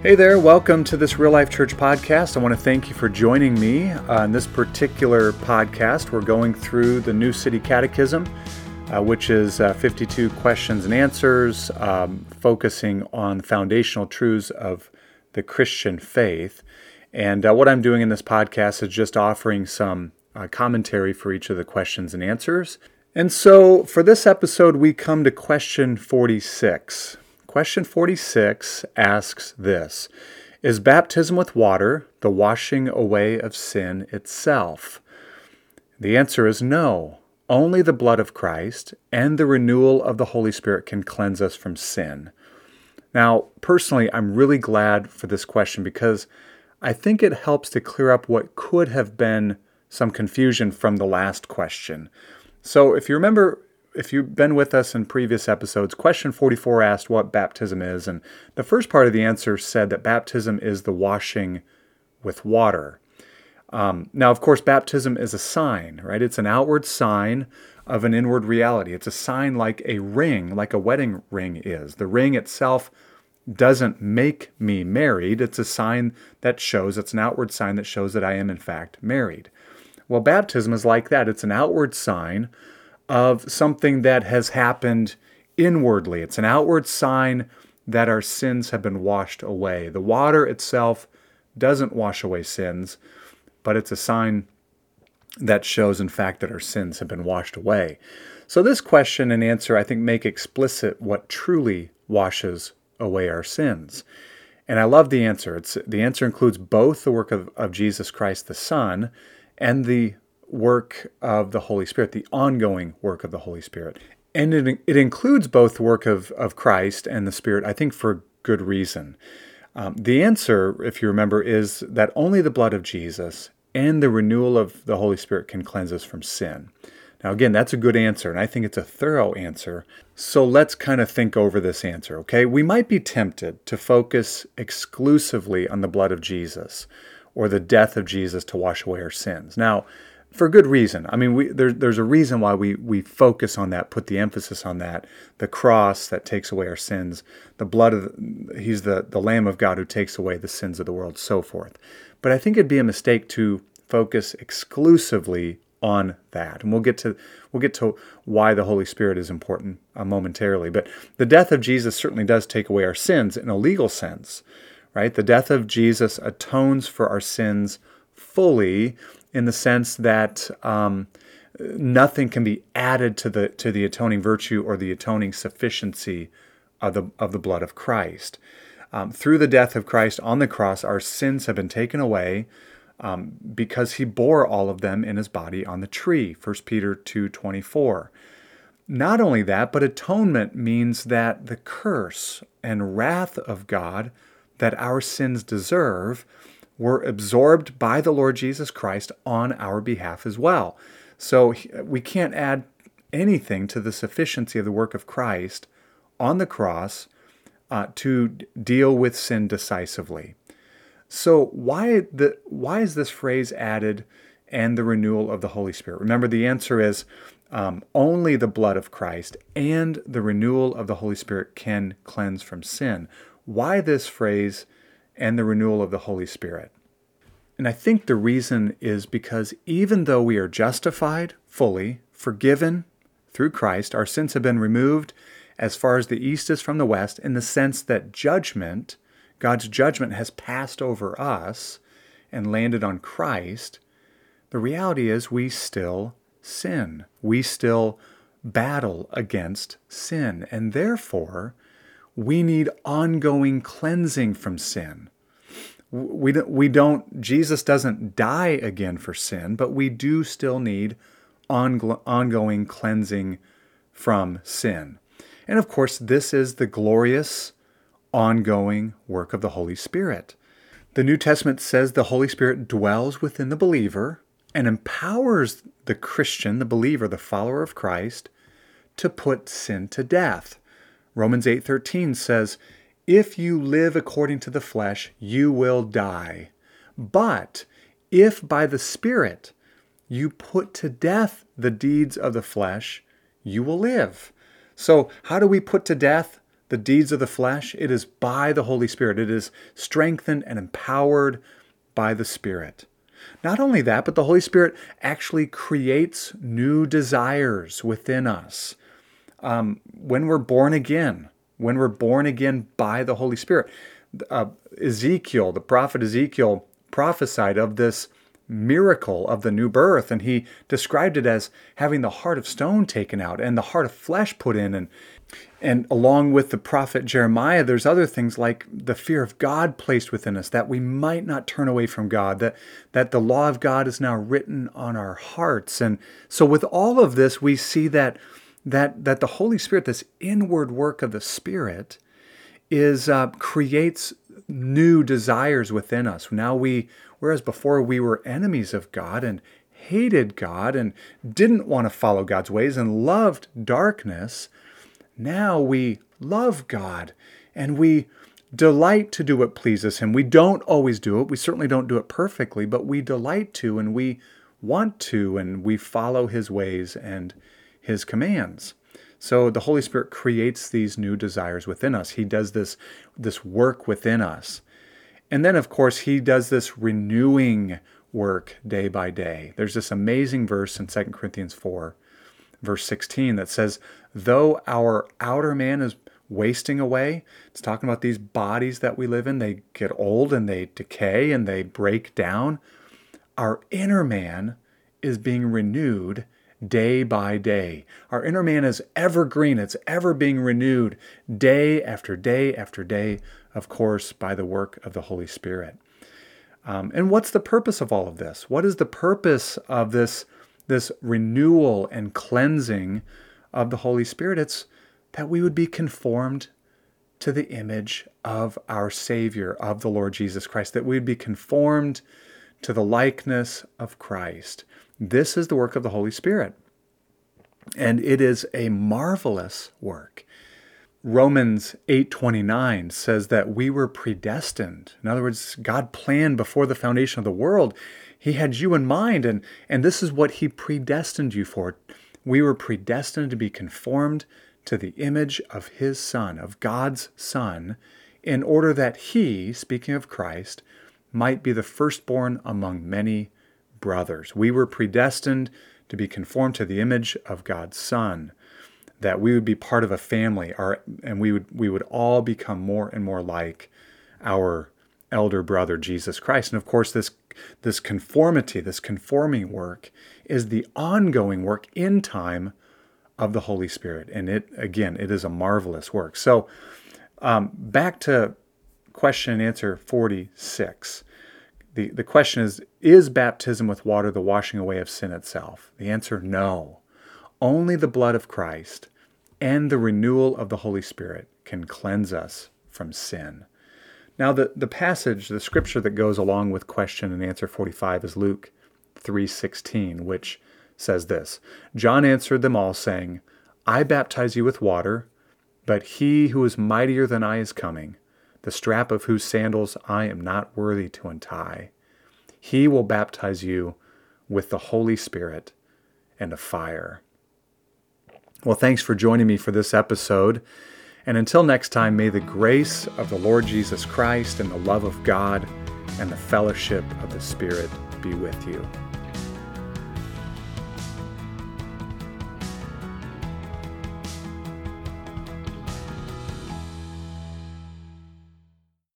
Hey there, welcome to this Real Life Church podcast. I want to thank you for joining me on this particular podcast. We're going through the New City Catechism, uh, which is uh, 52 questions and answers, um, focusing on foundational truths of the Christian faith. And uh, what I'm doing in this podcast is just offering some uh, commentary for each of the questions and answers. And so for this episode, we come to question 46. Question 46 asks this Is baptism with water the washing away of sin itself? The answer is no. Only the blood of Christ and the renewal of the Holy Spirit can cleanse us from sin. Now, personally, I'm really glad for this question because I think it helps to clear up what could have been some confusion from the last question. So, if you remember if you've been with us in previous episodes, question 44 asked what baptism is. And the first part of the answer said that baptism is the washing with water. Um, now, of course, baptism is a sign, right? It's an outward sign of an inward reality. It's a sign like a ring, like a wedding ring is. The ring itself doesn't make me married. It's a sign that shows, it's an outward sign that shows that I am, in fact, married. Well, baptism is like that. It's an outward sign of something that has happened inwardly. It's an outward sign that our sins have been washed away. The water itself doesn't wash away sins, but it's a sign that shows, in fact, that our sins have been washed away. So, this question and answer, I think, make explicit what truly washes away our sins. And I love the answer. It's, the answer includes both the work of, of Jesus Christ the Son and the work of the Holy Spirit, the ongoing work of the Holy Spirit. And it, it includes both the work of, of Christ and the Spirit, I think, for good reason. Um, the answer, if you remember, is that only the blood of Jesus and the renewal of the Holy Spirit can cleanse us from sin. Now, again, that's a good answer, and I think it's a thorough answer. So let's kind of think over this answer, okay? We might be tempted to focus exclusively on the blood of Jesus or the death of Jesus to wash away our sins. Now, for good reason. I mean, we, there, there's a reason why we, we focus on that, put the emphasis on that. The cross that takes away our sins, the blood of, the, he's the, the Lamb of God who takes away the sins of the world, so forth. But I think it'd be a mistake to focus exclusively on that. And we'll get to we'll get to why the Holy Spirit is important uh, momentarily. But the death of Jesus certainly does take away our sins in a legal sense, right? The death of Jesus atones for our sins fully in the sense that um, nothing can be added to the to the atoning virtue or the atoning sufficiency of the of the blood of Christ. Um, through the death of Christ on the cross, our sins have been taken away um, because He bore all of them in His body on the tree. 1 Peter two twenty four. Not only that, but atonement means that the curse and wrath of God that our sins deserve were absorbed by the Lord Jesus Christ on our behalf as well. So we can't add anything to the sufficiency of the work of Christ on the cross uh, to deal with sin decisively. So why the why is this phrase added and the renewal of the Holy Spirit? Remember, the answer is um, only the blood of Christ and the renewal of the Holy Spirit can cleanse from sin. Why this phrase and the renewal of the Holy Spirit. And I think the reason is because even though we are justified fully, forgiven through Christ, our sins have been removed as far as the east is from the west, in the sense that judgment, God's judgment, has passed over us and landed on Christ. The reality is we still sin. We still battle against sin. And therefore, we need ongoing cleansing from sin. We don't, we don't, Jesus doesn't die again for sin, but we do still need ongoing cleansing from sin. And of course, this is the glorious, ongoing work of the Holy Spirit. The New Testament says the Holy Spirit dwells within the believer and empowers the Christian, the believer, the follower of Christ, to put sin to death. Romans 8:13 says, "If you live according to the flesh, you will die. But if by the Spirit you put to death the deeds of the flesh, you will live." So, how do we put to death the deeds of the flesh, it is by the Holy Spirit. It is strengthened and empowered by the Spirit. Not only that, but the Holy Spirit actually creates new desires within us. Um, when we're born again, when we're born again by the Holy Spirit, uh, Ezekiel, the prophet Ezekiel, prophesied of this miracle of the new birth, and he described it as having the heart of stone taken out and the heart of flesh put in, and and along with the prophet Jeremiah, there's other things like the fear of God placed within us, that we might not turn away from God, that, that the law of God is now written on our hearts. And so with all of this, we see that that that the Holy Spirit, this inward work of the Spirit, is uh, creates new desires within us. Now we, whereas before we were enemies of God and hated God and didn't want to follow God's ways and loved darkness, now we love God and we delight to do what pleases Him. We don't always do it. We certainly don't do it perfectly, but we delight to and we want to and we follow His ways and His commands. So the Holy Spirit creates these new desires within us. He does this, this work within us. And then, of course, He does this renewing work day by day. There's this amazing verse in 2 Corinthians 4 verse 16 that says, Though our outer man is wasting away, it's talking about these bodies that we live in, they get old and they decay and they break down. Our inner man is being renewed day by day. Our inner man is evergreen, it's ever being renewed day after day after day, of course, by the work of the Holy Spirit. Um, and what's the purpose of all of this? What is the purpose of this this renewal and cleansing of the Holy Spirit. It's that we would be conformed to the image of our Savior, of the Lord Jesus Christ, that we would be conformed to the likeness of Christ. This is the work of the Holy Spirit. And it is a marvelous work. Romans 8:29 says that we were predestined. In other words, God planned before the foundation of the world he had you in mind, and, and this is what He predestined you for. We were predestined to be conformed to the image of His Son, of God's Son, in order that He, speaking of Christ, might be the firstborn among many brothers. We were predestined to be conformed to the image of God's Son, that we would be part of a family, our, and we would, we would all become more and more like our elder brother, Jesus Christ. And of course, this this conformity, this conforming work, is the ongoing work in time of the Holy Spirit. And it, again, it is a marvelous work. So, um, back to question and answer 46. The, the question is Is baptism with water the washing away of sin itself? The answer no. Only the blood of Christ and the renewal of the Holy Spirit can cleanse us from sin. Now, the, the passage, the scripture that goes along with question and answer 45 is Luke 3:16, which says this: John answered them all, saying, I baptize you with water, but he who is mightier than I is coming, the strap of whose sandals I am not worthy to untie. He will baptize you with the Holy Spirit and of fire. Well, thanks for joining me for this episode. And until next time, may the grace of the Lord Jesus Christ and the love of God and the fellowship of the Spirit be with you.